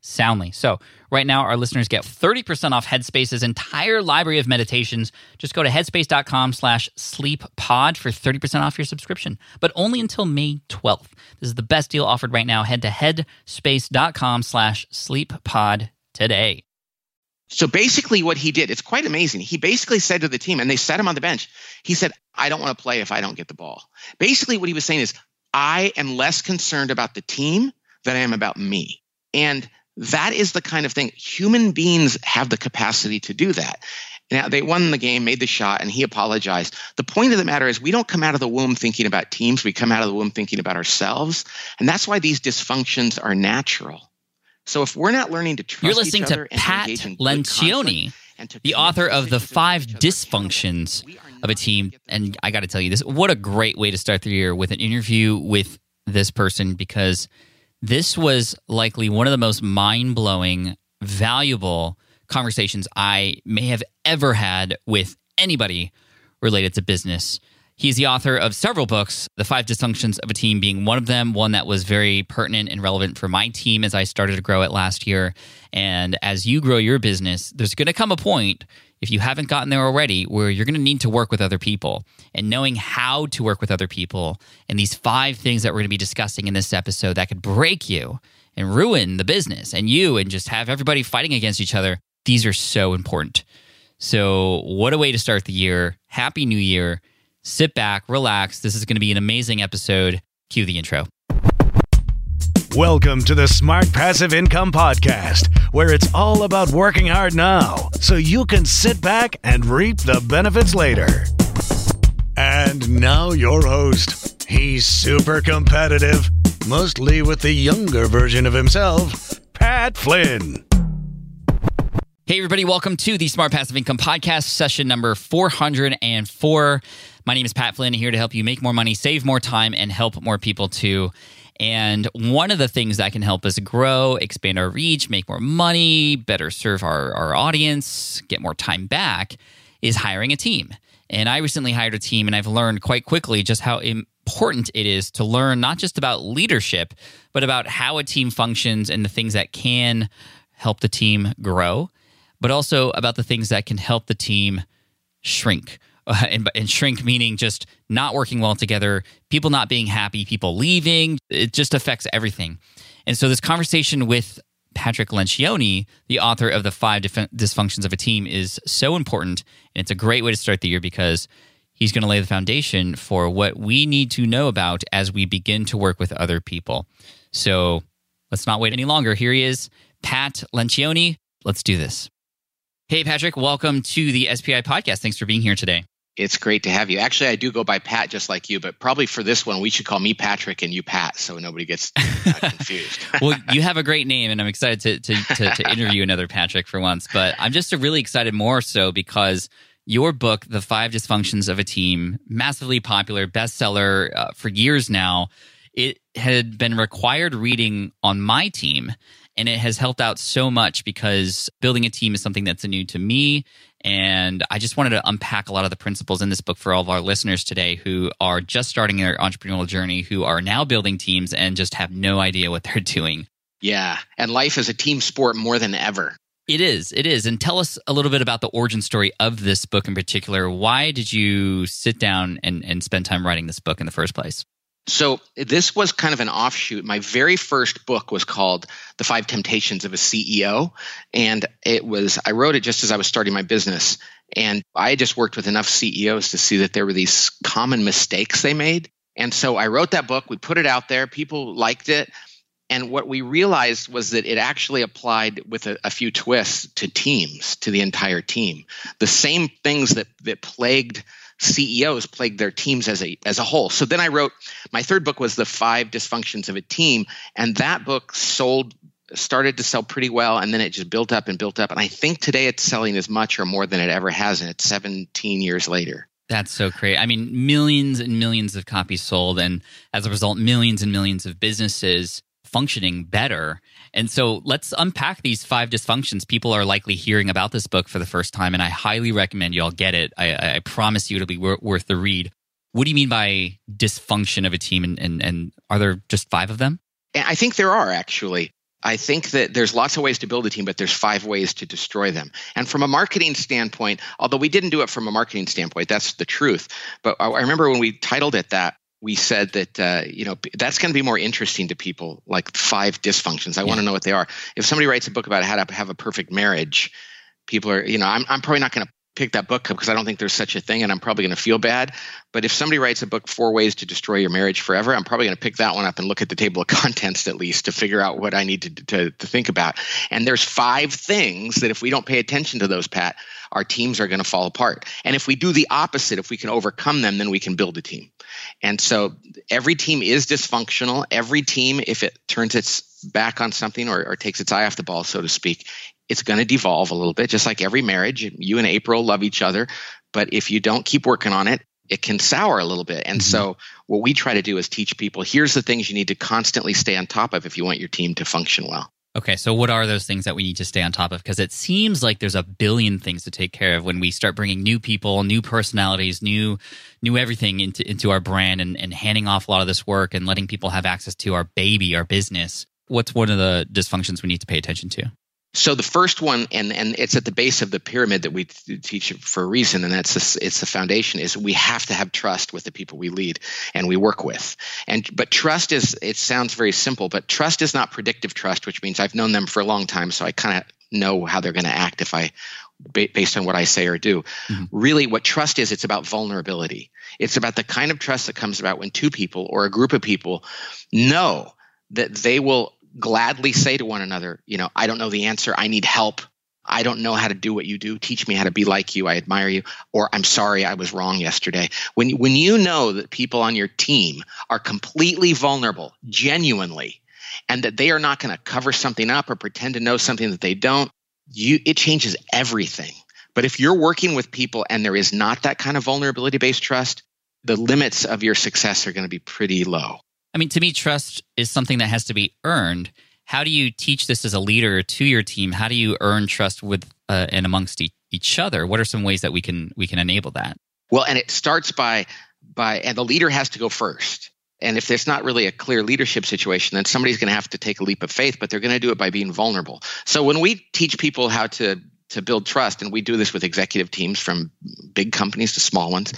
soundly. So, right now, our listeners get 30% off Headspace's entire library of meditations. Just go to headspace.com slash sleeppod for 30% off your subscription, but only until May 12th. This is the best deal offered right now. Head to headspace.com slash sleeppod today. So basically, what he did, it's quite amazing. He basically said to the team, and they set him on the bench, he said, I don't want to play if I don't get the ball. Basically, what he was saying is, I am less concerned about the team than I am about me. And that is the kind of thing human beings have the capacity to do that. Now, they won the game, made the shot, and he apologized. The point of the matter is, we don't come out of the womb thinking about teams, we come out of the womb thinking about ourselves. And that's why these dysfunctions are natural. So if we're not learning to trust You're listening to Pat to Lencioni, the author of The Five Dysfunctions of a Team. And I got to tell you this, what a great way to start the year with an interview with this person because this was likely one of the most mind-blowing, valuable conversations I may have ever had with anybody related to business. He's the author of several books, The Five Dysfunctions of a Team being one of them, one that was very pertinent and relevant for my team as I started to grow it last year. And as you grow your business, there's going to come a point, if you haven't gotten there already, where you're going to need to work with other people. And knowing how to work with other people and these five things that we're going to be discussing in this episode that could break you and ruin the business and you and just have everybody fighting against each other, these are so important. So, what a way to start the year. Happy New Year sit back, relax. This is going to be an amazing episode. Cue the intro. Welcome to the Smart Passive Income Podcast, where it's all about working hard now so you can sit back and reap the benefits later. And now, your host. He's super competitive, mostly with the younger version of himself, Pat Flynn. Hey, everybody, welcome to the Smart Passive Income Podcast, session number 404. My name is Pat Flynn, here to help you make more money, save more time, and help more people too. And one of the things that can help us grow, expand our reach, make more money, better serve our, our audience, get more time back is hiring a team. And I recently hired a team, and I've learned quite quickly just how important it is to learn not just about leadership, but about how a team functions and the things that can help the team grow, but also about the things that can help the team shrink uh, and, and shrink meaning just not working well together, people not being happy, people leaving. It just affects everything. And so this conversation with Patrick Lencioni, the author of the five dysfunctions of a team, is so important. And it's a great way to start the year because he's going to lay the foundation for what we need to know about as we begin to work with other people. So let's not wait any longer. Here he is, Pat Lencioni. Let's do this. Hey, Patrick, welcome to the SPI podcast. Thanks for being here today. It's great to have you. Actually, I do go by Pat just like you, but probably for this one, we should call me Patrick and you Pat so nobody gets confused. well, you have a great name, and I'm excited to, to, to, to interview another Patrick for once. But I'm just really excited more so because your book, The Five Dysfunctions of a Team, massively popular, bestseller uh, for years now. It had been required reading on my team and it has helped out so much because building a team is something that's new to me. And I just wanted to unpack a lot of the principles in this book for all of our listeners today who are just starting their entrepreneurial journey, who are now building teams and just have no idea what they're doing. Yeah. And life is a team sport more than ever. It is. It is. And tell us a little bit about the origin story of this book in particular. Why did you sit down and, and spend time writing this book in the first place? So this was kind of an offshoot. My very first book was called The Five Temptations of a CEO. And it was, I wrote it just as I was starting my business. And I just worked with enough CEOs to see that there were these common mistakes they made. And so I wrote that book. We put it out there. People liked it. And what we realized was that it actually applied with a, a, few twists to teams, to the entire team. The same things that that plagued CEOs plagued their teams as a as a whole. So then I wrote my third book was the five dysfunctions of a team, and that book sold started to sell pretty well and then it just built up and built up and i think today it's selling as much or more than it ever has and it's 17 years later that's so great. I mean, millions and millions of copies sold, and as a result, millions and millions of businesses functioning better. And so let's unpack these five dysfunctions. People are likely hearing about this book for the first time, and I highly recommend you all get it. I, I promise you it'll be worth the read. What do you mean by dysfunction of a team, and, and, and are there just five of them? I think there are actually. I think that there's lots of ways to build a team, but there's five ways to destroy them. And from a marketing standpoint, although we didn't do it from a marketing standpoint, that's the truth. But I remember when we titled it that, we said that uh, you know that's going to be more interesting to people like five dysfunctions i yeah. want to know what they are if somebody writes a book about how to have a perfect marriage people are you know i'm, I'm probably not going to pick that book up because i don't think there's such a thing and i'm probably going to feel bad. But if somebody writes a book four ways to destroy your marriage forever i'm probably going to pick that one up and look at the table of contents at least to figure out what i need to, to, to think about. And there's five things that if we don't pay attention to those pat our teams are going to fall apart. And if we do the opposite if we can overcome them then we can build a team. And so every team is dysfunctional. Every team, if it turns its back on something or, or takes its eye off the ball, so to speak, it's going to devolve a little bit, just like every marriage. You and April love each other, but if you don't keep working on it, it can sour a little bit. And mm-hmm. so, what we try to do is teach people here's the things you need to constantly stay on top of if you want your team to function well. Okay, so what are those things that we need to stay on top of? Because it seems like there's a billion things to take care of when we start bringing new people, new personalities, new, new everything into into our brand, and, and handing off a lot of this work and letting people have access to our baby, our business. What's one of the dysfunctions we need to pay attention to? So the first one, and and it's at the base of the pyramid that we teach for a reason, and that's it's the foundation. Is we have to have trust with the people we lead and we work with. And but trust is it sounds very simple, but trust is not predictive trust, which means I've known them for a long time, so I kind of know how they're going to act if I based on what I say or do. Mm-hmm. Really, what trust is, it's about vulnerability. It's about the kind of trust that comes about when two people or a group of people know that they will gladly say to one another, you know, I don't know the answer. I need help. I don't know how to do what you do. Teach me how to be like you. I admire you. Or I'm sorry I was wrong yesterday. When when you know that people on your team are completely vulnerable, genuinely, and that they are not going to cover something up or pretend to know something that they don't, you it changes everything. But if you're working with people and there is not that kind of vulnerability based trust, the limits of your success are going to be pretty low. I mean, to me, trust is something that has to be earned. How do you teach this as a leader to your team? How do you earn trust with uh, and amongst e- each other? What are some ways that we can we can enable that? Well, and it starts by by and the leader has to go first. And if there's not really a clear leadership situation, then somebody's going to have to take a leap of faith, but they're going to do it by being vulnerable. So when we teach people how to to build trust, and we do this with executive teams from big companies to small ones.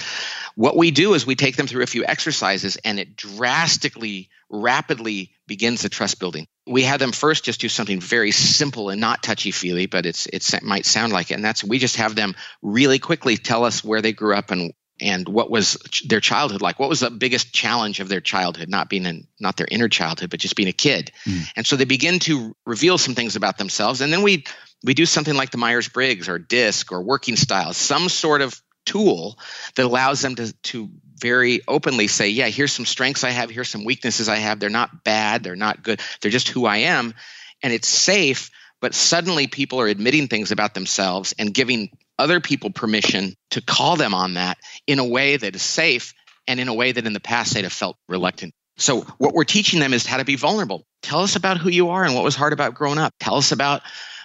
What we do is we take them through a few exercises, and it drastically, rapidly begins the trust building. We have them first just do something very simple and not touchy feely, but it's, it's it might sound like it, and that's we just have them really quickly tell us where they grew up and and what was their childhood like what was the biggest challenge of their childhood not being in not their inner childhood but just being a kid mm. and so they begin to reveal some things about themselves and then we we do something like the myers-briggs or disc or working styles some sort of tool that allows them to to very openly say yeah here's some strengths i have here's some weaknesses i have they're not bad they're not good they're just who i am and it's safe but suddenly people are admitting things about themselves and giving other people permission to call them on that in a way that is safe and in a way that in the past they'd have felt reluctant. So, what we're teaching them is how to be vulnerable. Tell us about who you are and what was hard about growing up. Tell us about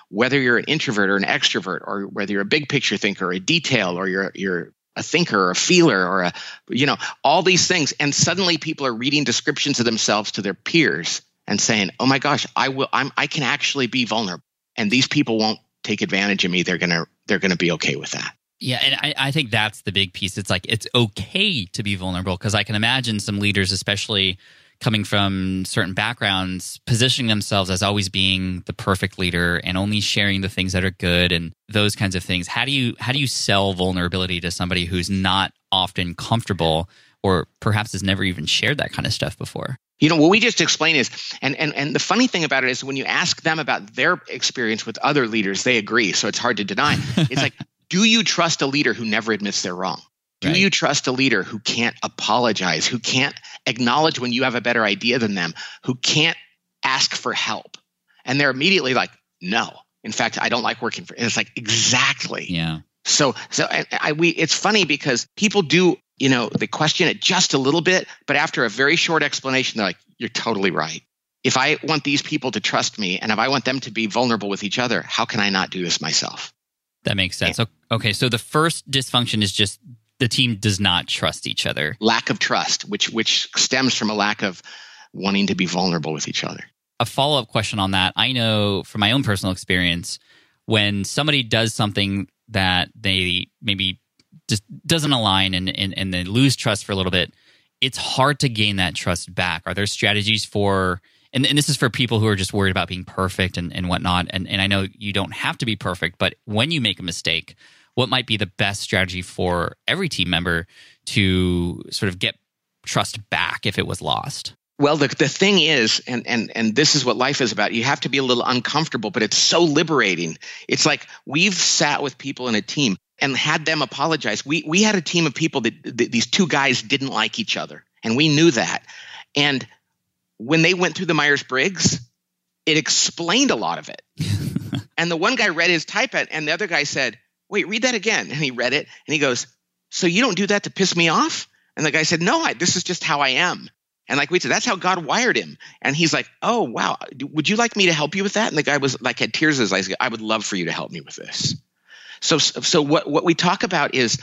whether you're an introvert or an extrovert, or whether you're a big picture thinker, or a detail, or you're you're a thinker or a feeler or a you know all these things. And suddenly people are reading descriptions of themselves to their peers and saying oh my gosh i will i'm i can actually be vulnerable. And these people won't take advantage of me. They're gonna they're gonna be okay with that. Yeah, and I, I, think that's the big piece. It's like it's okay to be vulnerable because I can imagine some leaders, especially coming from certain backgrounds, positioning themselves as always being the perfect leader and only sharing the things that are good and those kinds of things. How do you how do you sell vulnerability to somebody who's not often comfortable or perhaps has never even shared that kind of stuff before? You know, what we just explained is, and, and, and the funny thing about it is when you ask them about their experience with other leaders, they agree. So it's hard to deny. it's like, do you trust a leader who never admits they're wrong? Do right. you trust a leader who can't apologize, who can't acknowledge when you have a better idea than them, who can't ask for help? And they're immediately like, no. In fact, I don't like working for. And it's like exactly. Yeah. So so I, I, we it's funny because people do you know they question it just a little bit, but after a very short explanation, they're like, you're totally right. If I want these people to trust me and if I want them to be vulnerable with each other, how can I not do this myself? That makes sense. Okay, so the first dysfunction is just the team does not trust each other. Lack of trust, which which stems from a lack of wanting to be vulnerable with each other. A follow up question on that. I know from my own personal experience, when somebody does something that they maybe just doesn't align and, and, and they lose trust for a little bit, it's hard to gain that trust back. Are there strategies for and, and this is for people who are just worried about being perfect and, and whatnot. And, and I know you don't have to be perfect, but when you make a mistake, what might be the best strategy for every team member to sort of get trust back if it was lost? Well, the, the thing is, and, and, and this is what life is about, you have to be a little uncomfortable, but it's so liberating. It's like we've sat with people in a team and had them apologize. We, we had a team of people that, that these two guys didn't like each other, and we knew that. And when they went through the Myers Briggs, it explained a lot of it. and the one guy read his type and the other guy said, wait, read that again. And he read it and he goes, so you don't do that to piss me off? And the guy said, no, I, this is just how I am. And like we said, that's how God wired him. And he's like, oh, wow. Would you like me to help you with that? And the guy was like, had tears in his eyes. I would love for you to help me with this. So, so what, what we talk about is,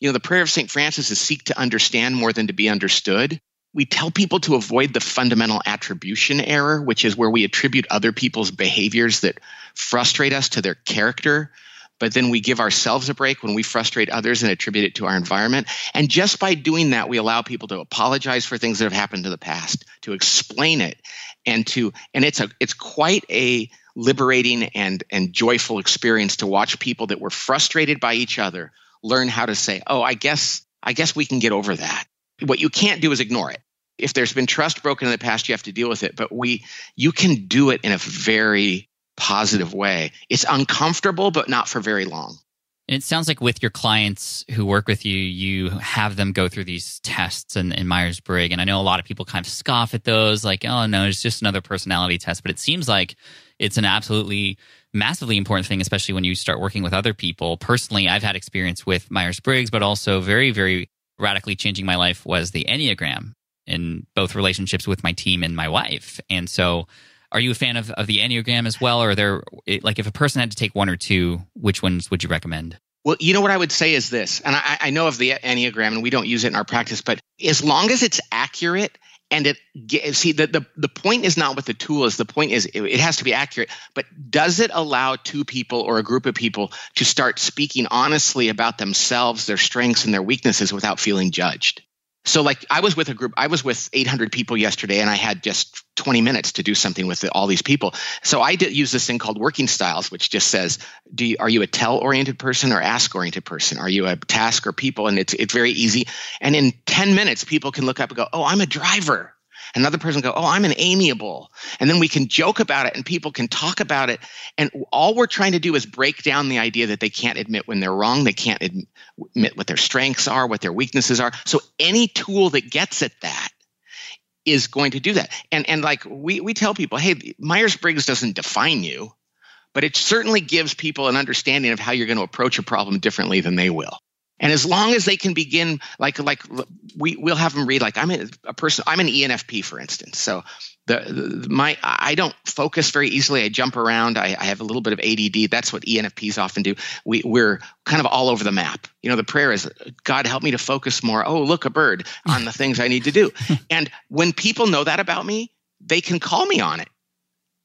you know, the prayer of St. Francis is seek to understand more than to be understood. We tell people to avoid the fundamental attribution error, which is where we attribute other people's behaviors that frustrate us to their character but then we give ourselves a break when we frustrate others and attribute it to our environment. And just by doing that, we allow people to apologize for things that have happened in the past, to explain it, and to and it's a it's quite a liberating and and joyful experience to watch people that were frustrated by each other learn how to say, "Oh, I guess I guess we can get over that." What you can't do is ignore it. If there's been trust broken in the past, you have to deal with it, but we you can do it in a very positive way. It's uncomfortable, but not for very long. And it sounds like with your clients who work with you, you have them go through these tests in Myers Briggs. And I know a lot of people kind of scoff at those, like, oh, no, it's just another personality test. But it seems like it's an absolutely massively important thing, especially when you start working with other people. Personally, I've had experience with Myers Briggs, but also very, very radically changing my life was the Enneagram in both relationships with my team and my wife. And so are you a fan of, of the Enneagram as well? Or are there, like, if a person had to take one or two, which ones would you recommend? Well, you know what I would say is this, and I, I know of the Enneagram and we don't use it in our practice, but as long as it's accurate and it see the, the the point is not what the tool is the point is it, it, has to be accurate but does it allow two people or a group of people to start speaking honestly about themselves their strengths and their weaknesses without feeling judged so like i was with a group i was with 800 people yesterday and i had just 20 minutes to do something with all these people. So i did use this thing called working styles which just says do you, are you a tell oriented person or ask oriented person? Are you a task or people? And it's, it's very easy. And in 10 minutes people can look up and go oh i'm a driver Another person go, "Oh, I'm an amiable," and then we can joke about it, and people can talk about it. And all we're trying to do is break down the idea that they can't admit when they're wrong, they can't admit what their strengths are, what their weaknesses are. So any tool that gets at that is going to do that. And and like we we tell people, hey, Myers Briggs doesn't define you, but it certainly gives people an understanding of how you're going to approach a problem differently than they will. And as long as they can begin, like like we we'll have them read, like I'm a, a person, I'm an ENFP, for instance. So the, the, my I don't focus very easily. I jump around. I, I, have a little bit of ADD. That's what ENFPs often do. We we're kind of all over the map. You know, the prayer is, God help me to focus more. Oh, look, a bird on the things I need to do. and when people know that about me, they can call me on it.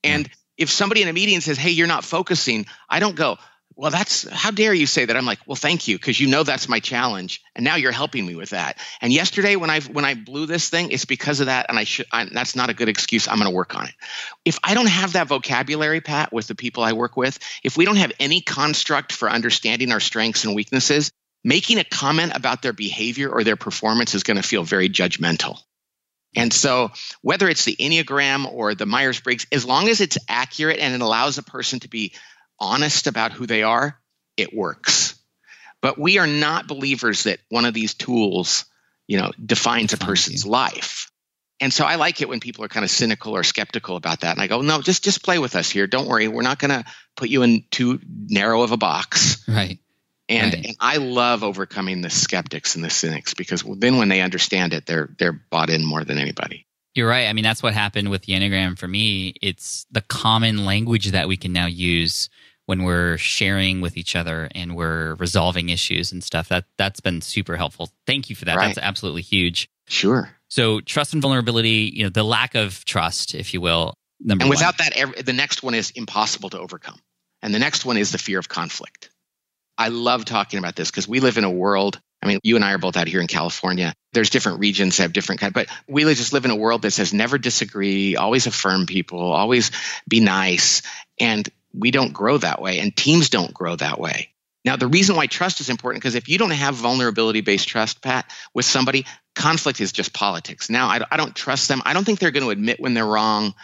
And if somebody in a meeting says, "Hey, you're not focusing," I don't go well that's how dare you say that? I'm like well thank you because you know that's my challenge and now you're helping me with that. And yesterday when i when i blew this thing it's because of that and i should I, that's not a good excuse. I'm going to work on it. If i don't have that vocabulary pat with the people i work with if we don't have any construct for understanding our strengths and weaknesses making a comment about their behavior or their performance is going to feel very judgmental. And so, whether it's the Enneagram or the Myers Briggs, as long as it's accurate and it allows a person to be honest about who they are, it works. But we are not believers that one of these tools, you know, defines a person's life. And so I like it when people are kind of cynical or skeptical about that. And I go, no, just just play with us here. Don't worry. We're not going to put you in too narrow of a box. Right. And, right. and I love overcoming the skeptics and the cynics because then when they understand it, they're they're bought in more than anybody. You're right. I mean, that's what happened with the Enneagram for me. It's the common language that we can now use when we're sharing with each other and we're resolving issues and stuff. That that's been super helpful. Thank you for that. Right. That's absolutely huge. Sure. So trust and vulnerability, you know, the lack of trust, if you will. Number and without one. that, every, the next one is impossible to overcome, and the next one is the fear of conflict. I love talking about this because we live in a world. I mean, you and I are both out here in California. There's different regions that have different kind, but we just live in a world that says never disagree, always affirm people, always be nice. And we don't grow that way and teams don't grow that way. Now, the reason why trust is important because if you don't have vulnerability based trust, Pat, with somebody, conflict is just politics. Now, I, I, don't trust them. I don't think they're going to admit when they're wrong.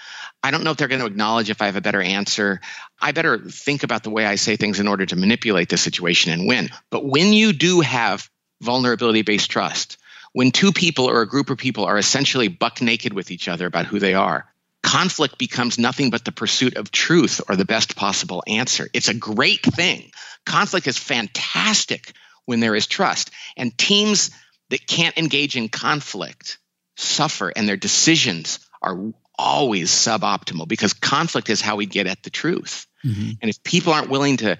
I don't know if they're going to acknowledge if I have a better answer. I better think about the way I say things in order to manipulate the situation and win. But when you do have vulnerability based trust, when two people or a group of people are essentially buck naked with each other about who they are, conflict becomes nothing but the pursuit of truth or the best possible answer. It's a great thing. Conflict is fantastic when there is trust. And teams that can't engage in conflict suffer and their decisions are always suboptimal because conflict is how we get at the truth. Mm-hmm. And if people aren't willing to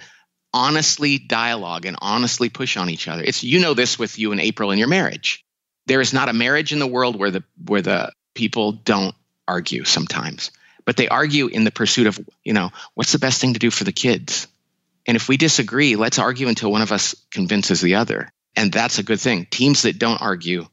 honestly dialogue and honestly push on each other, it's you know this with you and April in your marriage. There is not a marriage in the world where the where the people don't argue sometimes, but they argue in the pursuit of, you know, what's the best thing to do for the kids? And if we disagree, let's argue until one of us convinces the other. And that's a good thing. Teams that don't argue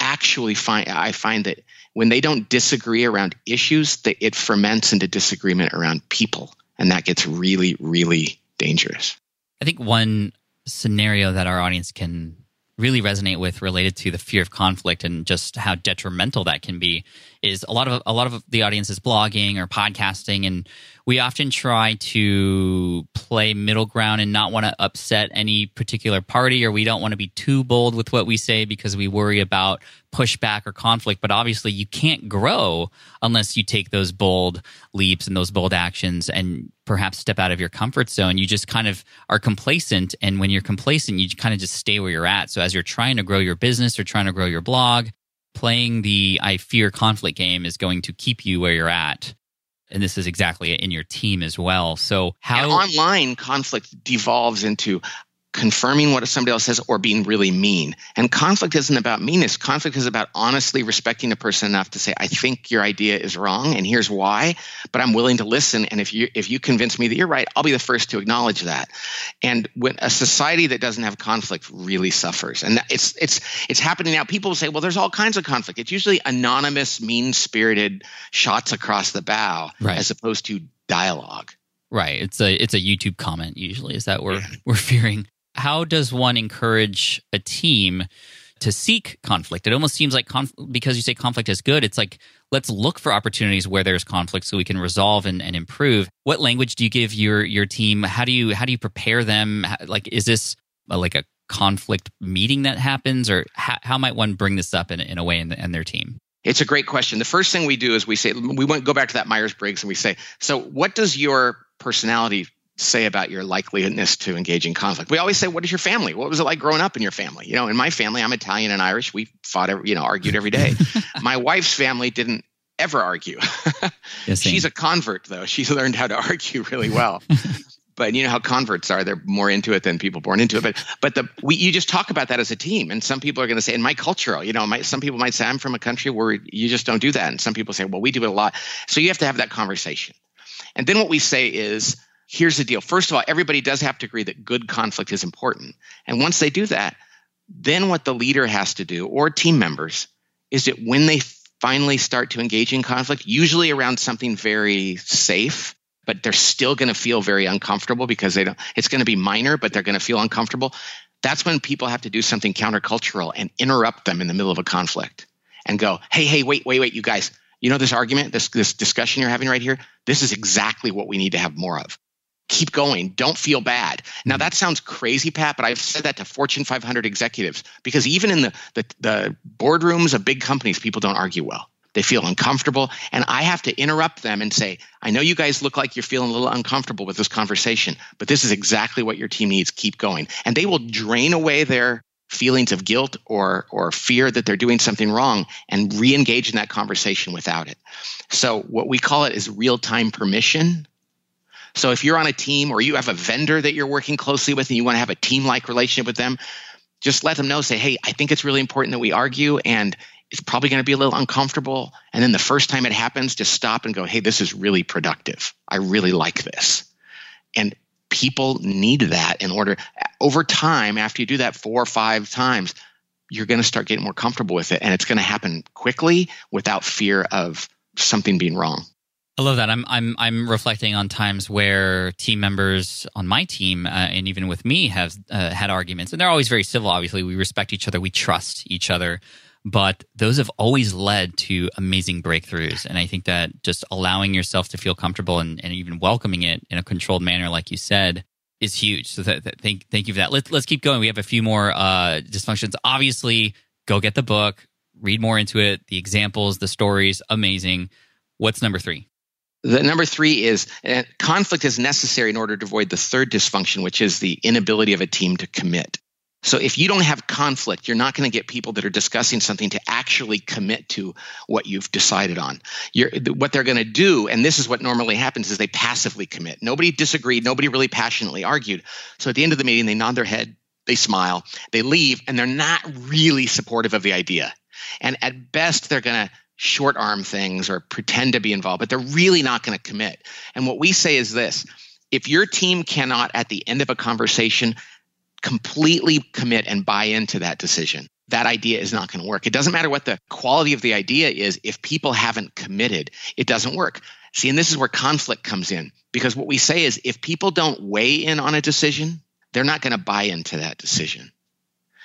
actually find, I find that when they don't disagree around issues, that it ferments into disagreement around people. And that gets really, really dangerous. I think one scenario that our audience can really resonate with related to the fear of conflict and just how detrimental that can be is a lot of a lot of the audience is blogging or podcasting and we often try to play middle ground and not want to upset any particular party or we don't want to be too bold with what we say because we worry about pushback or conflict. But obviously you can't grow unless you take those bold leaps and those bold actions and perhaps step out of your comfort zone. You just kind of are complacent and when you're complacent you kind of just stay where you're at. So as you're trying to grow your business or trying to grow your blog playing the I fear conflict game is going to keep you where you're at. And this is exactly in your team as well. So how and online conflict devolves into confirming what somebody else says or being really mean. And conflict isn't about meanness. Conflict is about honestly respecting a person enough to say, I think your idea is wrong and here's why, but I'm willing to listen. And if you if you convince me that you're right, I'll be the first to acknowledge that. And when a society that doesn't have conflict really suffers. And it's it's it's happening now. People say, well, there's all kinds of conflict. It's usually anonymous, mean-spirited shots across the bow right. as opposed to dialogue. Right. It's a it's a YouTube comment usually. Is that we're yeah. we're fearing how does one encourage a team to seek conflict? It almost seems like conf- because you say conflict is good, it's like let's look for opportunities where there's conflict so we can resolve and, and improve. What language do you give your your team? How do you how do you prepare them? How, like is this a, like a conflict meeting that happens, or how, how might one bring this up in, in a way in, the, in their team? It's a great question. The first thing we do is we say we want go back to that Myers Briggs and we say, so what does your personality say about your likeliness to engage in conflict. We always say, "What is your family? What was it like growing up in your family?" You know, in my family, I'm Italian and Irish. We fought, every, you know, argued every day. my wife's family didn't ever argue. yes, She's a convert, though. She's learned how to argue really well. but you know how converts are; they're more into it than people born into it. But but the we you just talk about that as a team, and some people are going to say, in my culture, you know, my, some people might say, I'm from a country where you just don't do that, and some people say, well, we do it a lot. So you have to have that conversation. And then what we say is here's the deal. First of all, everybody does have to agree that good conflict is important. And once they do that, then what the leader has to do or team members is that when they finally start to engage in conflict, usually around something very safe, but they're still going to feel very uncomfortable because they don't it's going to be minor, but they're going to feel uncomfortable. That's when people have to do something countercultural and interrupt them in the middle of a conflict and go, "Hey, hey, wait, wait, wait, you guys. You know this argument, this this discussion you're having right here? This is exactly what we need to have more of keep going. Don't feel bad. Now, mm-hmm. that sounds crazy, Pat, but I've said that to Fortune 500 executives because even in the, the, the boardrooms of big companies, people don't argue well. They feel uncomfortable. And I have to interrupt them and say, I know you guys look like you're feeling a little uncomfortable with this conversation, but this is exactly what your team needs. Keep going. And they will drain away their feelings of guilt or or fear that they're doing something wrong and re-engage in that conversation without it. So what we call it is real-time permission so if you're on a team or you have a vendor that you're working closely with and you want to have a team like relationship with them, just let them know, say, hey, I think it's really important that we argue and it's probably going to be a little uncomfortable. And then the first time it happens, just stop and go, hey, this is really productive. I really like this. And people need that in order, over time, after you do that four or five times, you're going to start getting more comfortable with it. And it's going to happen quickly without fear of something being wrong. I love that. I'm I'm I'm reflecting on times where team members on my team uh, and even with me have uh, had arguments, and they're always very civil. Obviously, we respect each other, we trust each other, but those have always led to amazing breakthroughs. And I think that just allowing yourself to feel comfortable and, and even welcoming it in a controlled manner, like you said, is huge. So that, that, thank thank you for that. Let's let's keep going. We have a few more uh, dysfunctions. Obviously, go get the book, read more into it. The examples, the stories, amazing. What's number three? The number three is uh, conflict is necessary in order to avoid the third dysfunction, which is the inability of a team to commit. So if you don't have conflict, you're not going to get people that are discussing something to actually commit to what you've decided on. You're, what they're going to do, and this is what normally happens, is they passively commit. Nobody disagreed. Nobody really passionately argued. So at the end of the meeting, they nod their head, they smile, they leave, and they're not really supportive of the idea. And at best, they're going to short arm things or pretend to be involved, but they're really not going to commit. And what we say is this if your team cannot, at the end of a conversation, completely commit and buy into that decision, that idea is not going to work. It doesn't matter what the quality of the idea is, if people haven't committed, it doesn't work. See, and this is where conflict comes in because what we say is if people don't weigh in on a decision, they're not going to buy into that decision.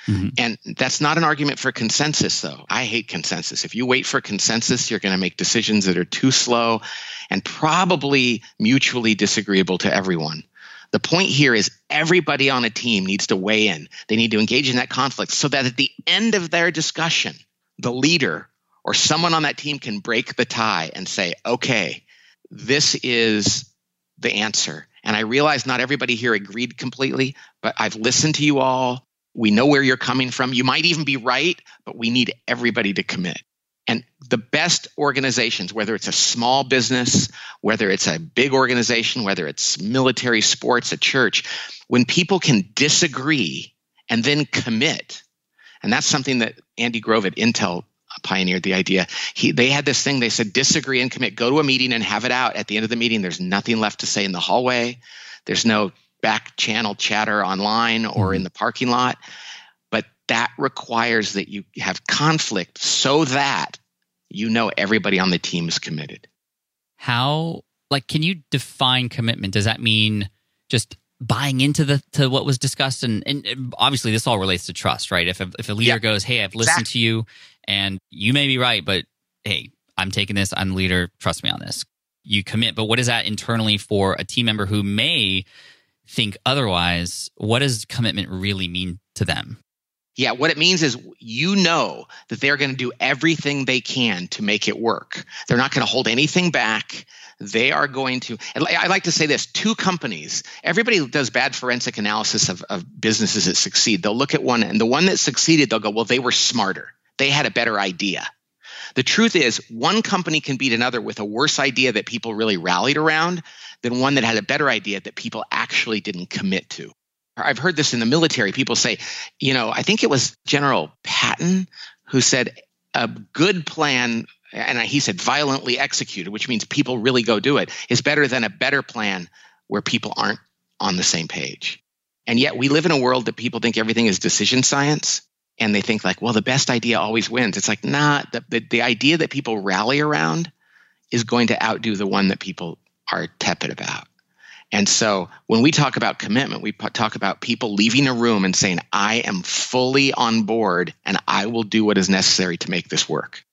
Mm-hmm. And that's not an argument for consensus, though. I hate consensus. If you wait for consensus, you're going to make decisions that are too slow and probably mutually disagreeable to everyone. The point here is everybody on a team needs to weigh in. They need to engage in that conflict so that at the end of their discussion, the leader or someone on that team can break the tie and say, okay, this is the answer. And I realize not everybody here agreed completely, but I've listened to you all. We know where you're coming from. You might even be right, but we need everybody to commit. And the best organizations, whether it's a small business, whether it's a big organization, whether it's military, sports, a church, when people can disagree and then commit, and that's something that Andy Grove at Intel pioneered the idea. He, they had this thing, they said, disagree and commit. Go to a meeting and have it out. At the end of the meeting, there's nothing left to say in the hallway. There's no back channel chatter online or in mm-hmm. the parking lot. But that requires that you have conflict so that you know everybody on the team is committed. How like can you define commitment? Does that mean just buying into the to what was discussed and, and obviously this all relates to trust, right? If a, if a leader yeah, goes, "Hey, I've listened exactly. to you and you may be right, but hey, I'm taking this, I'm the leader, trust me on this." You commit, but what is that internally for a team member who may think otherwise, what does commitment really mean to them? Yeah, what it means is you know that they're going to do everything they can to make it work. They're not going to hold anything back. They are going to, I like to say this two companies, everybody does bad forensic analysis of, of businesses that succeed. They'll look at one, and the one that succeeded, they'll go, well, they were smarter. They had a better idea. The truth is, one company can beat another with a worse idea that people really rallied around than one that had a better idea that people actually didn't commit to. I've heard this in the military. People say, you know, I think it was General Patton who said a good plan, and he said violently executed, which means people really go do it, is better than a better plan where people aren't on the same page. And yet we live in a world that people think everything is decision science and they think like, well, the best idea always wins. It's like, nah, the, the, the idea that people rally around is going to outdo the one that people are tepid about. And so when we talk about commitment, we talk about people leaving a room and saying, I am fully on board and I will do what is necessary to make this work.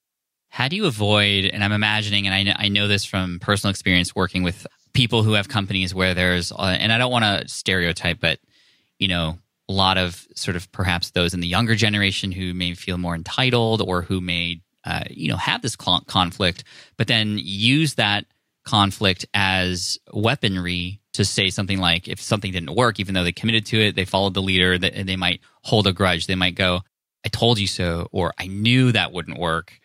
How do you avoid, and I'm imagining, and I know, I know this from personal experience working with people who have companies where there's, uh, and I don't want to stereotype, but, you know, a lot of sort of perhaps those in the younger generation who may feel more entitled or who may, uh, you know, have this conflict, but then use that conflict as weaponry to say something like if something didn't work even though they committed to it they followed the leader and they might hold a grudge. They might go i told you so or i knew that wouldn't work.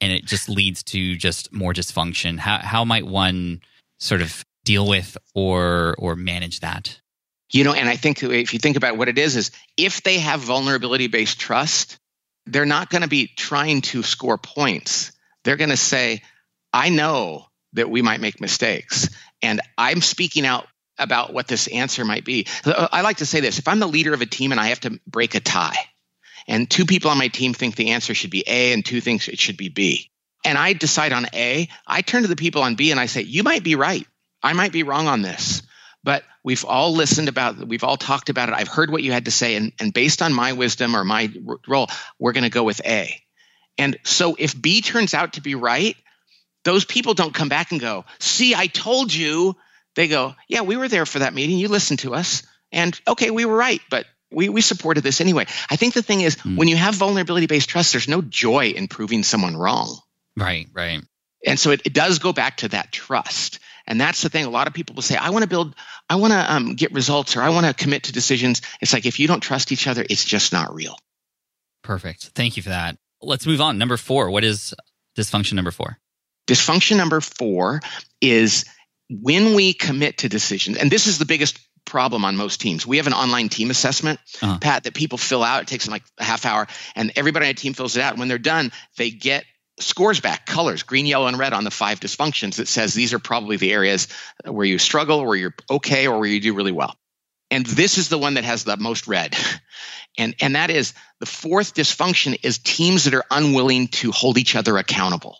And it just leads to just more dysfunction. How, how might one sort of deal with or or manage that? You know and i think if you think about what it is is if they have vulnerability based trust they're not going to be trying to score points. They're going to say i know that we might make mistakes. And I'm speaking out about what this answer might be. I like to say this if I'm the leader of a team and I have to break a tie, and two people on my team think the answer should be A and two think it should be B, and I decide on A, I turn to the people on B and I say, You might be right. I might be wrong on this. But we've all listened about we've all talked about it. I've heard what you had to say. And, and based on my wisdom or my role, we're going to go with A. And so if B turns out to be right, those people don't come back and go, see, I told you. They go, yeah, we were there for that meeting. You listened to us. And okay, we were right, but we, we supported this anyway. I think the thing is, mm. when you have vulnerability based trust, there's no joy in proving someone wrong. Right, right. And so it, it does go back to that trust. And that's the thing. A lot of people will say, I want to build, I want to um, get results or I want to commit to decisions. It's like if you don't trust each other, it's just not real. Perfect. Thank you for that. Let's move on. Number four. What is dysfunction number four? Dysfunction number four is when we commit to decisions, and this is the biggest problem on most teams. We have an online team assessment, uh-huh. Pat, that people fill out. It takes them like a half hour, and everybody on a team fills it out. And when they're done, they get scores back, colors, green, yellow, and red on the five dysfunctions that says these are probably the areas where you struggle, where you're okay, or where you do really well. And this is the one that has the most red. And, and that is the fourth dysfunction is teams that are unwilling to hold each other accountable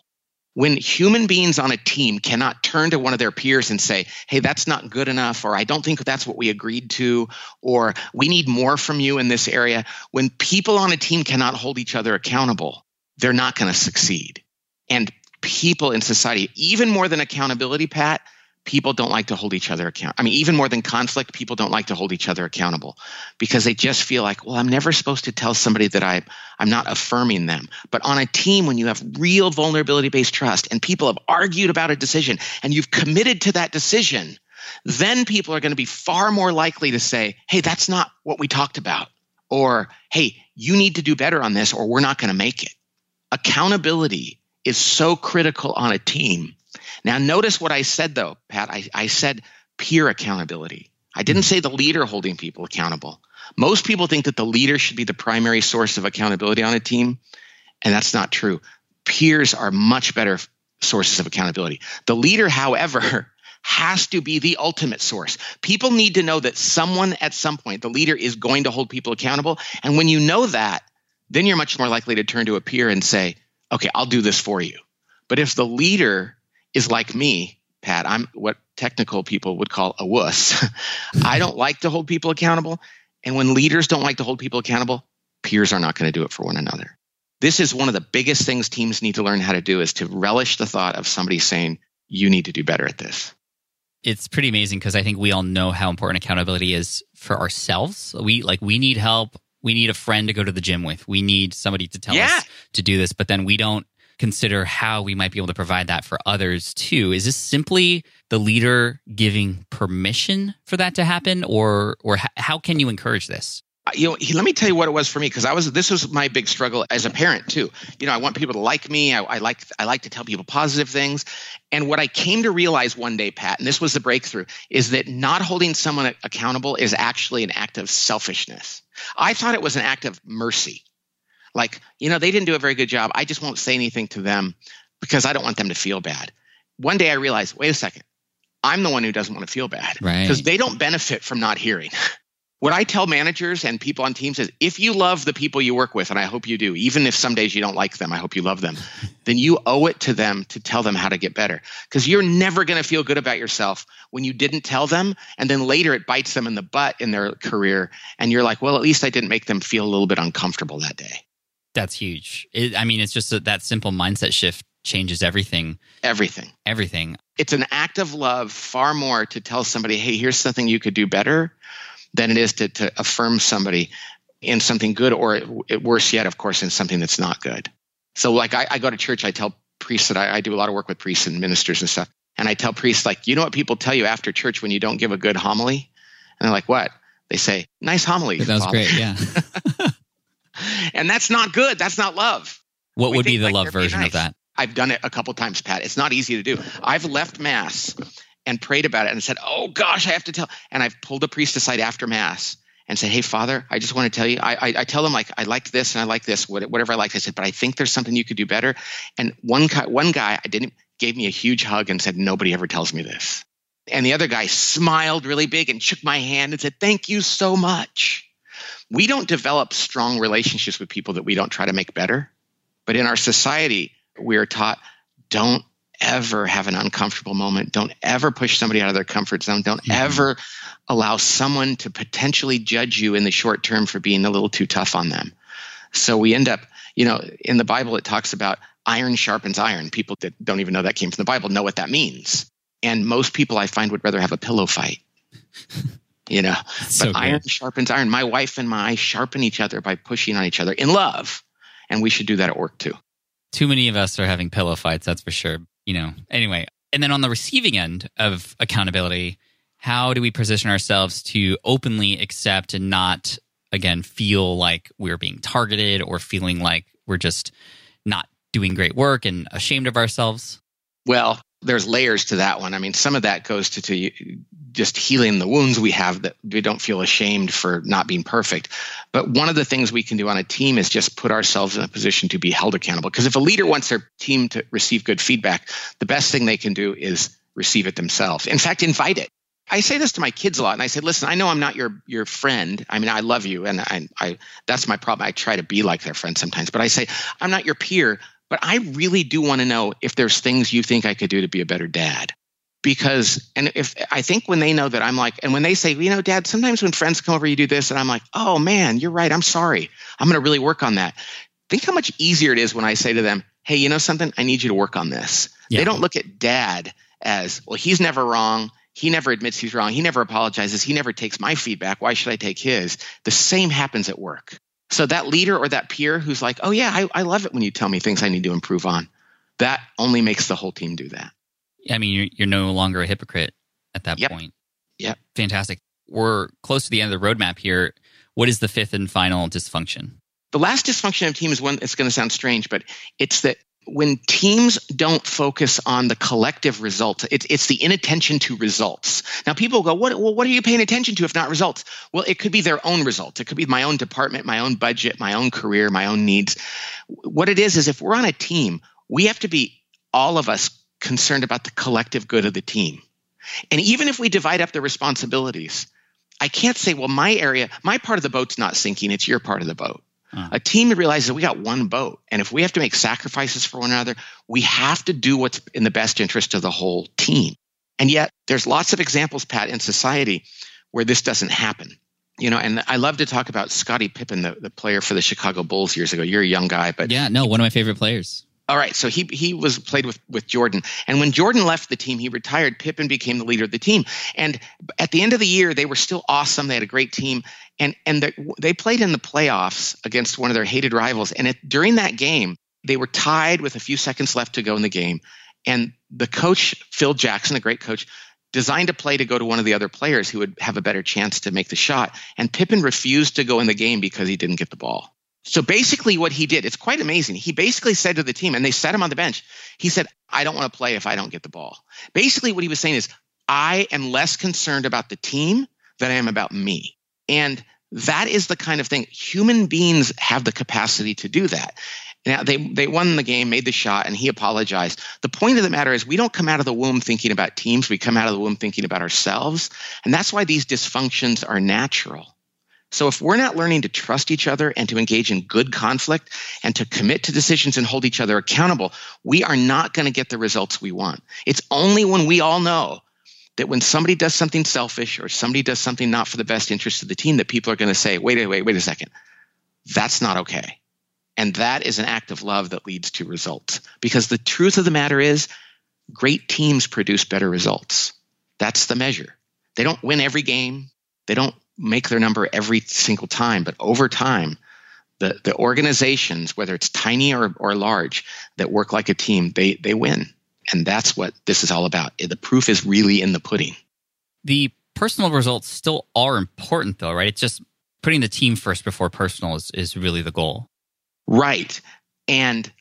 when human beings on a team cannot turn to one of their peers and say, hey, that's not good enough, or I don't think that's what we agreed to, or we need more from you in this area, when people on a team cannot hold each other accountable, they're not going to succeed. And people in society, even more than accountability, Pat, people don't like to hold each other account. I mean, even more than conflict, people don't like to hold each other accountable because they just feel like, well, I'm never supposed to tell somebody that I, I'm not affirming them. But on a team, when you have real vulnerability based trust and people have argued about a decision and you've committed to that decision, then people are going to be far more likely to say, hey, that's not what we talked about. Or, hey, you need to do better on this, or we're not going to make it. Accountability is so critical on a team now, notice what I said though, Pat. I, I said peer accountability. I didn't hmm. say the leader holding people accountable. Most people think that the leader should be the primary source of accountability on a team, and that's not true. Peers are much better sources of accountability. The leader, however, has to be the ultimate source. People need to know that someone at some point, the leader, is going to hold people accountable. And when you know that, then you're much more likely to turn to a peer and say, okay, I'll do this for you. But if the leader is like me, Pat. I'm what technical people would call a wuss. I don't like to hold people accountable. And when leaders don't like to hold people accountable, peers are not going to do it for one another. This is one of the biggest things teams need to learn how to do is to relish the thought of somebody saying, you need to do better at this. It's pretty amazing because I think we all know how important accountability is for ourselves. We like we need help. We need a friend to go to the gym with. We need somebody to tell yeah. us to do this, but then we don't consider how we might be able to provide that for others too. Is this simply the leader giving permission for that to happen, or or how can you encourage this? Uh, you know, let me tell you what it was for me because I was this was my big struggle as a parent too. You know, I want people to like me. I, I like I like to tell people positive things, and what I came to realize one day, Pat, and this was the breakthrough, is that not holding someone accountable is actually an act of selfishness. I thought it was an act of mercy like, you know, they didn't do a very good job. I just won't say anything to them because I don't want them to feel bad. One day I realized, wait a second, I'm the one who doesn't want to feel bad. Right. Because they don't benefit from not hearing. What I tell managers and people on teams is if you love the people you work with, and I hope you do, even if some days you don't like them, I hope you love them, then you owe it to them to tell them how to get better. Because you're never going to feel good about yourself when you didn't tell them. And then later it bites them in the butt in their career. And you're like, well, at least I didn't make them feel a little bit uncomfortable that day. That's huge. It, I mean, it's just that, that simple mindset shift changes everything. Everything. Everything. It's an act of love far more to tell somebody, hey, here's something you could do better than it is to, to affirm somebody in something good or worse yet, of course, in something that's not good. So, like, I, I go to church, I tell priests that I, I do a lot of work with priests and ministers and stuff. And I tell priests, like, you know what people tell you after church when you don't give a good homily? And they're like, what? They say, nice homily. That was great. Yeah. and that's not good. That's not love. What We would be the like, love version nice. of that? I've done it a couple times, Pat. It's not easy to do. I've left Mass and prayed about it and said, oh gosh, I have to tell. And I've pulled a priest aside after Mass and said, hey, Father, I just want to tell you, I, I, I tell them like, I liked this and I like this, whatever I liked. I said, but I think there's something you could do better. And one, guy- one guy, I didn't, gave me a huge hug and said, nobody ever tells me this. And the other guy smiled really big and shook my hand and said, thank you so much. We don't develop strong relationships with people that we don't try to make better. But in our society, we are taught don't ever have an uncomfortable moment. Don't ever push somebody out of their comfort zone. Don't Mhm. ever allow someone to potentially judge you in the short term for being a little too tough on them. So we end up, you know, in the Bible, it talks about iron sharpens iron. People that don't even know that came from the Bible know what that means. And most people I find would rather have a pillow fight. You know, So but iron sharpens iron. My wife and I sharpen each other by pushing on each other in love. And we should do that at work too. Too many of us are having pillow fights, that's for sure. You know, anyway. And then on the receiving end of accountability, how do we position ourselves to openly accept and not, again, feel like we're being targeted or feeling like we're just not doing great work and ashamed of ourselves? Well, there's layers to that one. I mean, some of that goes to, to just healing the wounds we have that we don't feel ashamed for not being perfect. But one of the things we can do on a team is just put ourselves in a position to be held accountable. Because if a leader wants their team to receive good feedback, the best thing they can do is receive it themselves. In fact, invite it. I say this to my kids a lot, and I say, "Listen, I know I'm not your your friend. I mean, I love you, and I, I that's my problem. I try to be like their friend sometimes, but I say I'm not your peer. But I really do want to know if there's things you think I could do to be a better dad. Because, and if I think when they know that I'm like, and when they say, you know, dad, sometimes when friends come over, you do this, and I'm like, oh man, you're right. I'm sorry. I'm going to really work on that. Think how much easier it is when I say to them, hey, you know something? I need you to work on this. Yeah. They don't look at dad as, well, he's never wrong. He never admits he's wrong. He never apologizes. He never takes my feedback. Why should I take his? The same happens at work. So that leader or that peer who's like, oh, yeah, I, I love it when you tell me things I need to improve on, that only makes the whole team do that. I mean, you're, you're no longer a hypocrite at that Yep. point. Yep. Fantastic. We're close to the end of the roadmap here. What is the fifth and final dysfunction? The last dysfunction of team is one, it's going to sound strange, but it's that when teams don't focus on the collective results, it's, it's the inattention to results. Now, people go, what, well, what are you paying attention to if not results? Well, it could be their own results. It could be my own department, my own budget, my own career, my own needs. What it is, is if we're on a team, we have to be, all of us, concerned about the collective good of the team. And even if we divide up the responsibilities, I can't say, well, my area, my part of the boat's not sinking, it's your part of the boat. Uh. A team that realizes we got one boat. And if we have to make sacrifices for one another, we have to do what's in the best interest of the whole team. And yet, there's lots of examples, Pat, in society where this doesn't happen. You know, and I love to talk about Scottie Pippen, the, the player for the Chicago Bulls years ago. You're a young guy, but Yeah, no, one of my favorite players. all right, so he he was played with with Jordan, and when Jordan left the team, he retired. Pippen became the leader of the team, and at the end of the year, they were still awesome. They had a great team, and and the, they played in the playoffs against one of their hated rivals. And it, during that game, they were tied with a few seconds left to go in the game, and the coach Phil Jackson, a great coach, designed a play to go to one of the other players who would have a better chance to make the shot. And Pippen refused to go in the game because he didn't get the ball. So basically, what he did, it's quite amazing. He basically said to the team, and they sat him on the bench, he said, I don't want to play if I don't get the ball. Basically, what he was saying is, I am less concerned about the team than I am about me. And that is the kind of thing human beings have the capacity to do that. Now they they won the game, made the shot, and he apologized. The point of the matter is we don't come out of the womb thinking about teams. We come out of the womb thinking about ourselves, and that's why these dysfunctions are natural. So if we're not learning to trust each other and to engage in good conflict and to commit to decisions and hold each other accountable, we are not going to get the results we want. It's only when we all know that when somebody does something selfish or somebody does something not for the best interest of the team that people are going to say, wait, wait, wait a second. That's not okay. And that is an act of love that leads to results. Because the truth of the matter is, great teams produce better results. That's the measure. They don't win every game. They don't make their number every single time, but over time, the, the organizations, whether it's tiny or, or large, that work like a team, they, they win. And that's what this is all about. The proof is really in the pudding. The personal results still are important, though, right? It's just putting the team first before personal is, is really the goal. Right. And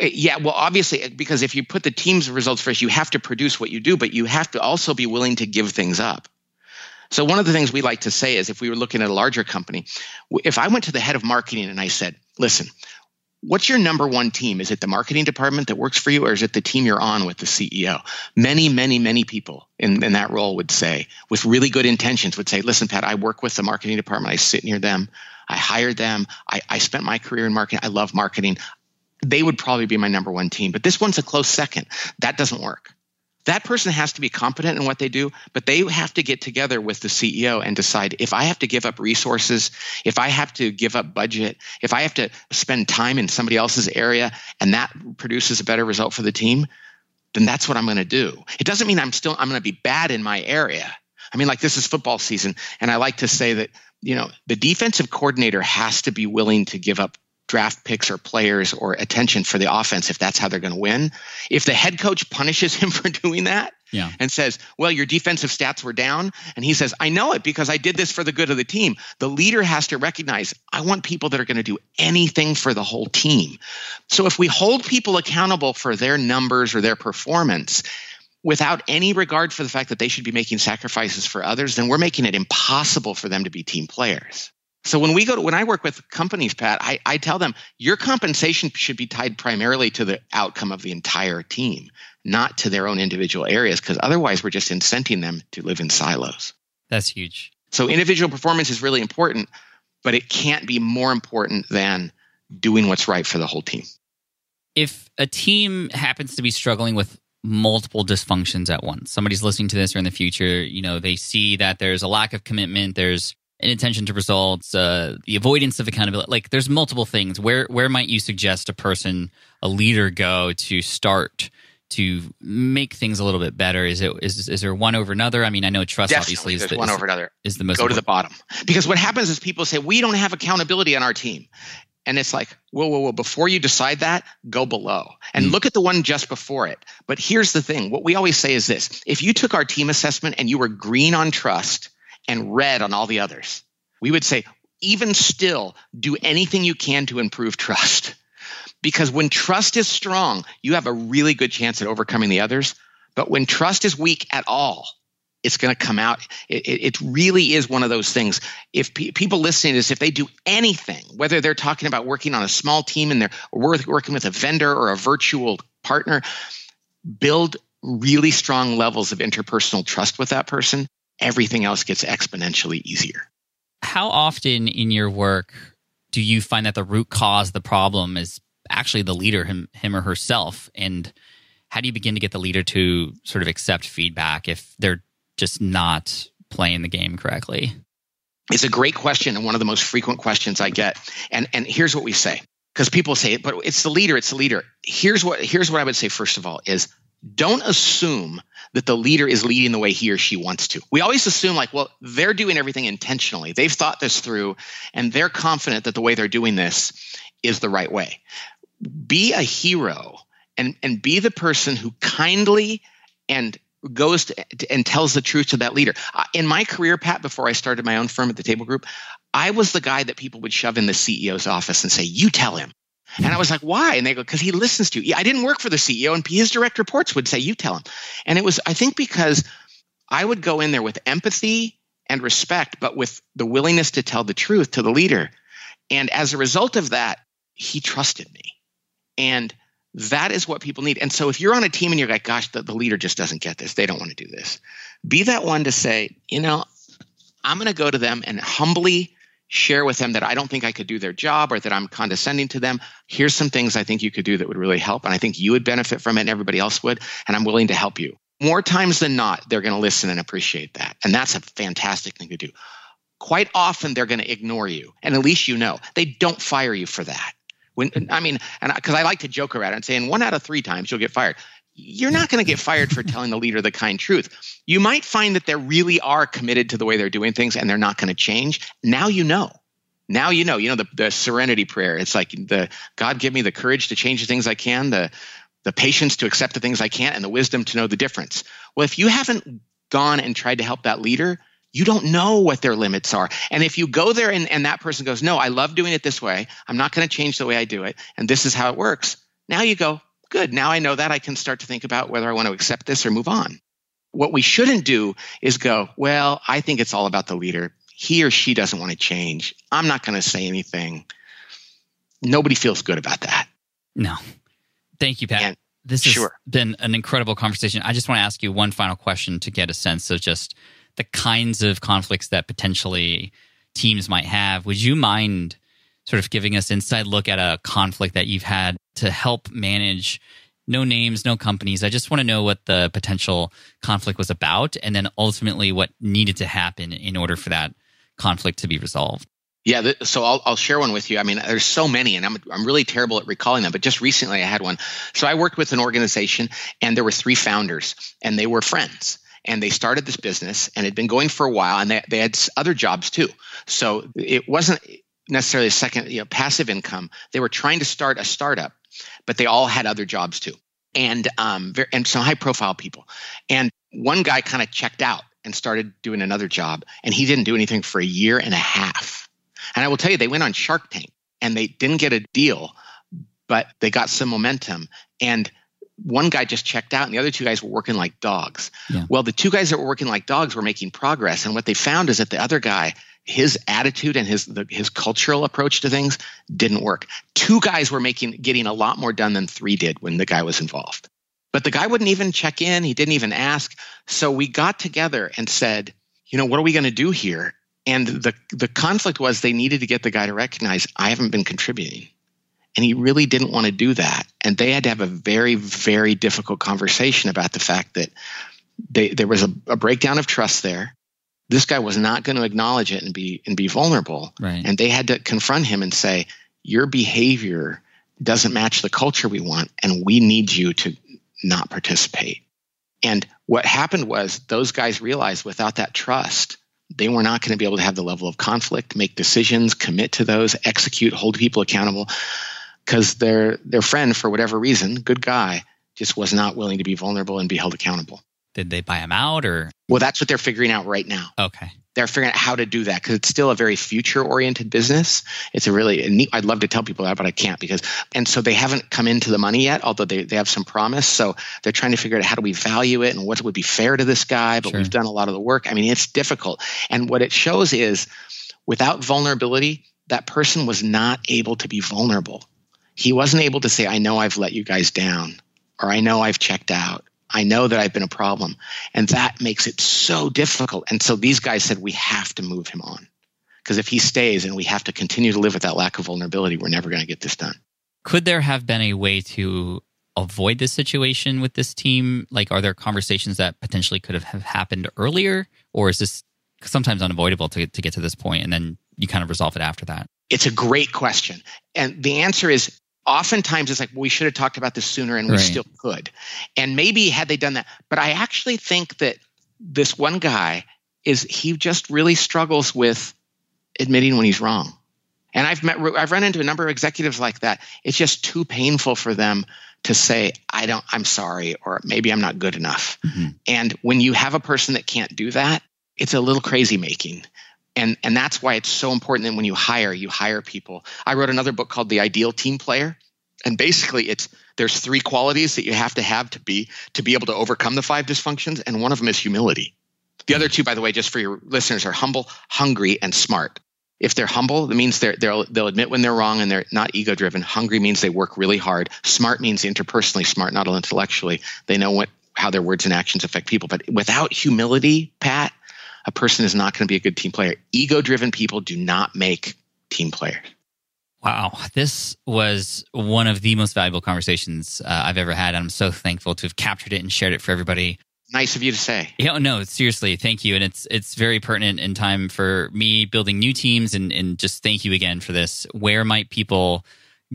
yeah, well, obviously, because if you put the team's results first, you have to produce what you do, but you have to also be willing to give things up. So one of the things we like to say is if we were looking at a larger company, if I went to the head of marketing and I said, listen, what's your number one team? Is it the marketing department that works for you or is it the team you're on with the CEO? Many, many, many people in, in that role would say, with really good intentions, would say, listen, Pat, I work with the marketing department. I sit near them. I hired them. I, I spent my career in marketing. I love marketing. They would probably be my number one team, but this one's a close second. That doesn't work that person has to be competent in what they do, but they have to get together with the CEO and decide if I have to give up resources, if I have to give up budget, if I have to spend time in somebody else's area and that produces a better result for the team, then that's what I'm going to do. It doesn't mean I'm still I'm going to be bad in my area. I mean like this is football season and I like to say that you know the defensive coordinator has to be willing to give up draft picks or players or attention for the offense if that's how they're going to win. If the head coach punishes him for doing that yeah. and says, Well, your defensive stats were down, and he says, I know it because I did this for the good of the team, the leader has to recognize, I want people that are going to do anything for the whole team. So if we hold people accountable for their numbers or their performance, without any regard for the fact that they should be making sacrifices for others, then we're making it impossible for them to be team players. So when we go to when I work with companies, Pat, I, I tell them your compensation should be tied primarily to the outcome of the entire team, not to their own individual areas, because otherwise we're just incenting them to live in silos. That's huge. So individual performance is really important, but it can't be more important than doing what's right for the whole team. If a team happens to be struggling with multiple dysfunctions at once, somebody's listening to this or in the future, you know, they see that there's a lack of commitment, there's inattention to results, uh, the avoidance of accountability. Like there's multiple things. Where where might you suggest a person, a leader, go to start to make things a little bit better? Is it is is there one over another? I mean, I know trust Definitely, obviously is the, one over another. Is the most go important. to the bottom because what happens is people say we don't have accountability on our team. And it's like, whoa, whoa, whoa, before you decide that, go below and mm. look at the one just before it. But here's the thing what we always say is this if you took our team assessment and you were green on trust and red on all the others, we would say, even still, do anything you can to improve trust. Because when trust is strong, you have a really good chance at overcoming the others. But when trust is weak at all, it's going to come out. It, it, really is one of those things. If pe- people listening to this, if they do anything, whether they're talking about working on a small team and they're working with a vendor or a virtual partner, build really strong levels of interpersonal trust with that person. Everything else gets exponentially easier. How often in your work do you find that the root cause of the problem is actually the leader him him or herself? And how do you begin to get the leader to sort of accept feedback if they're just not playing the game correctly? It's a great question and one of the most frequent questions i get. And and here's what we say because people say it, but it's the leader it's the leader. Here's what here's what i would say first of all is don't assume that the leader is leading the way he or she wants to. We always assume, like, well, they're doing everything intentionally. They've thought this through and they're confident that the way they're doing this is the right way. Be a hero and, and be the person who kindly and goes to, and tells the truth to that leader. In my career, Pat, before I started my own firm at the Table Group, I was the guy that people would shove in the CEO's office and say, You tell him. And I was like, why? And they go, because he listens to you. I didn't work for the CEO, and his direct reports would say, you tell him. And it was, I think, because I would go in there with empathy and respect, but with the willingness to tell the truth to the leader. And as a result of that, he trusted me. And that is what people need. And so if you're on a team and you're like, gosh, the, the leader just doesn't get this, they don't want to do this, be that one to say, you know, I'm going to go to them and humbly share with them that I don't think I could do their job or that I'm condescending to them. Here's some things I think you could do that would really help. And I think you would benefit from it and everybody else would. And I'm willing to help you. More times than not, they're going to listen and appreciate that. And that's a fantastic thing to do. Quite often, they're going to ignore you. And at least you know they don't fire you for that. When I mean, and because I, I like to joke around and saying one out of three times you'll get fired you're not going to get fired for telling the leader the kind truth. You might find that they really are committed to the way they're doing things and they're not going to change. Now you know. Now you know. You know the, the serenity prayer. It's like the God give me the courage to change the things I can, the the patience to accept the things I can't, and the wisdom to know the difference. Well, if you haven't gone and tried to help that leader, you don't know what their limits are. And if you go there and, and that person goes, No, I love doing it this way. I'm not going to change the way I do it. And this is how it works. Now you go, good. Now I know that I can start to think about whether I want to accept this or move on. What we shouldn't do is go, well, I think it's all about the leader. He or she doesn't want to change. I'm not going to say anything. Nobody feels good about that. No. Thank you, Pat. And, this has sure. been an incredible conversation. I just want to ask you one final question to get a sense of just the kinds of conflicts that potentially teams might have. Would you mind sort of giving us inside look at a conflict that you've had to help manage no names, no companies. I just want to know what the potential conflict was about and then ultimately what needed to happen in order for that conflict to be resolved. Yeah, so I'll, I'll share one with you. I mean, there's so many, and I'm I'm really terrible at recalling them. But just recently, I had one. So I worked with an organization, and there were three founders, and they were friends, and they started this business, and had been going for a while, and they they had other jobs too. So it wasn't necessarily a second you know, passive income. They were trying to start a startup, but they all had other jobs too, and um, very, and some high profile people. And one guy kind of checked out and started doing another job, and he didn't do anything for a year and a half. And I will tell you, they went on Shark Tank and they didn't get a deal, but they got some momentum. And one guy just checked out and the other two guys were working like dogs. Yeah. Well, the two guys that were working like dogs were making progress. And what they found is that the other guy his attitude and his the, his cultural approach to things didn't work. Two guys were making getting a lot more done than three did when the guy was involved. But the guy wouldn't even check in, he didn't even ask. So we got together and said, you know, what are we going to do here? And the the conflict was they needed to get the guy to recognize I haven't been contributing. And he really didn't want to do that. And they had to have a very, very difficult conversation about the fact that they, there was a, a breakdown of trust there this guy was not going to acknowledge it and be and be vulnerable. Right. and they had to confront him and say your behavior doesn't match the culture we want and we need you to not participate. And what happened was those guys realized without that trust they were not going to be able to have the level of conflict make decisions commit to those execute hold people accountable because their their friend for whatever reason good guy just was not willing to be vulnerable and be held accountable did they buy him out or? Well, that's what they're figuring out right now. Okay. They're figuring out how to do that because it's still a very future oriented business. It's a really neat, I'd love to tell people that, but I can't because, and so they haven't come into the money yet, although they, they have some promise. So they're trying to figure out how do we value it and what would be fair to this guy, but sure. we've done a lot of the work. I mean, it's difficult. And what it shows is without vulnerability, that person was not able to be vulnerable. He wasn't able to say, I know I've let you guys down, or I know I've checked out, I know that I've been a problem. And that makes it so difficult. And so these guys said, we have to move him on. Because if he stays and we have to continue to live with that lack of vulnerability, we're never going to get this done. Could there have been a way to avoid this situation with this team? Like, are there conversations that potentially could have happened earlier? Or is this sometimes unavoidable to, to get to this point and then you kind of resolve it after that? It's a great question. And the answer is oftentimes it's like well, we should have talked about this sooner and we right. still could. And maybe had they done that but i actually think that this one guy is he just really struggles with admitting when he's wrong. And i've met i've run into a number of executives like that. It's just too painful for them to say i don't i'm sorry or maybe i'm not good enough. Mm-hmm. and when you have a person that can't do that it's a little crazy making and and that's why it's so important that when you hire you hire people i wrote another book called the ideal team player and basically it's there's three qualities that you have to have to be to be able to overcome the five dysfunctions and one of them is humility the other two by the way just for your listeners are humble hungry and smart If they're humble, it means they're, they'll they'll admit when they're wrong and they're not ego driven. Hungry means they work really hard. Smart means interpersonally smart, not intellectually. They know what how their words and actions affect people. But without humility, Pat, a person is not going to be a good team player. Ego driven people do not make team players. Wow, this was one of the most valuable conversations uh, I've ever had. I'm so thankful to have captured it and shared it for everybody. Nice of you to say. Yeah, no, seriously, thank you, and it's it's very pertinent in time for me building new teams, and and just thank you again for this. Where might people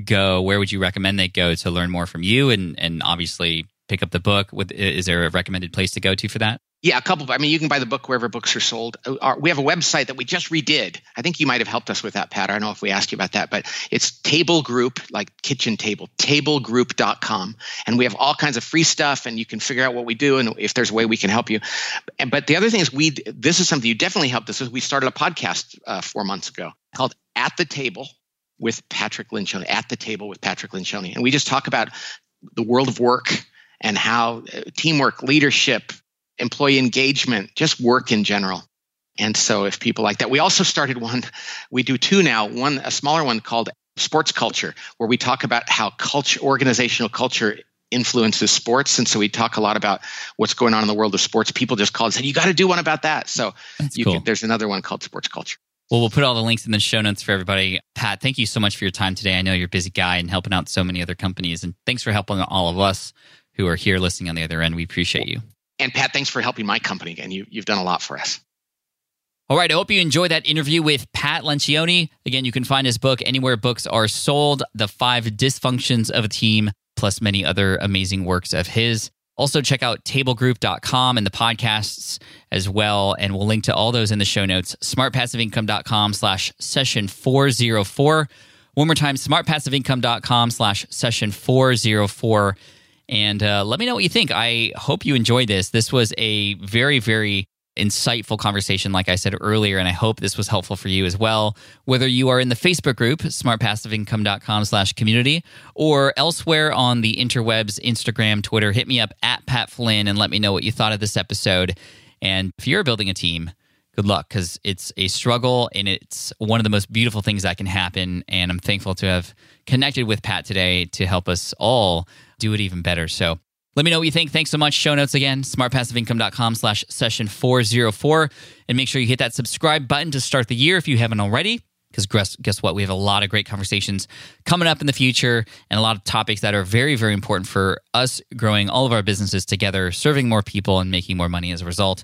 go? Where would you recommend they go to learn more from you, and and obviously pick up the book? With is there a recommended place to go to for that? Yeah, a couple. I mean, you can buy the book wherever books are sold. Uh, we have a website that we just redid. I think you might have helped us with that, Pat. I don't know if we asked you about that, but it's Table Group, like kitchen table, tablegroup.com. And we have all kinds of free stuff, and you can figure out what we do and if there's a way we can help you. And, but the other thing is, we this is something you definitely helped us with. We started a podcast uh, four months ago called At the Table with Patrick Lencioni, At the Table with Patrick Lencioni. And we just talk about the world of work and how uh, teamwork, leadership, employee engagement, just work in general. And so if people like that, we also started one, we do two now, one, a smaller one called sports culture, where we talk about how culture, organizational culture influences sports. And so we talk a lot about what's going on in the world of sports. People just call and say, you got to do one about that. So cool. can, there's another one called sports culture. Well, we'll put all the links in the show notes for everybody. Pat, thank you so much for your time today. I know you're a busy guy and helping out so many other companies. And thanks for helping all of us who are here listening on the other end. We appreciate you. And Pat, thanks for helping my company again. You, you've done a lot for us. All right. I hope you enjoyed that interview with Pat Lencioni. Again, you can find his book anywhere books are sold The Five Dysfunctions of a Team, plus many other amazing works of his. Also, check out tablegroup.com and the podcasts as well. And we'll link to all those in the show notes. Smartpassiveincome.com slash session 404. One more time, smartpassiveincome.com slash session 404 and uh, let me know what you think. I hope you enjoyed this. This was a very, very insightful conversation, like I said earlier, and I hope this was helpful for you as well. Whether you are in the Facebook group, smartpassiveincome.com slash community, or elsewhere on the interwebs, Instagram, Twitter, hit me up at Pat Flynn and let me know what you thought of this episode. And if you're building a team, good luck because it's a struggle and it's one of the most beautiful things that can happen. And I'm thankful to have connected with Pat today to help us all do it even better. So let me know what you think. Thanks so much. Show notes again, smartpassiveincome.com slash session 404. And make sure you hit that subscribe button to start the year if you haven't already. Because guess, guess what? We have a lot of great conversations coming up in the future and a lot of topics that are very, very important for us growing all of our businesses together, serving more people, and making more money as a result.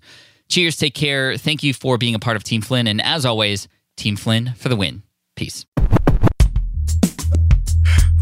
Cheers, take care. Thank you for being a part of Team Flynn. And as always, Team Flynn for the win. Peace.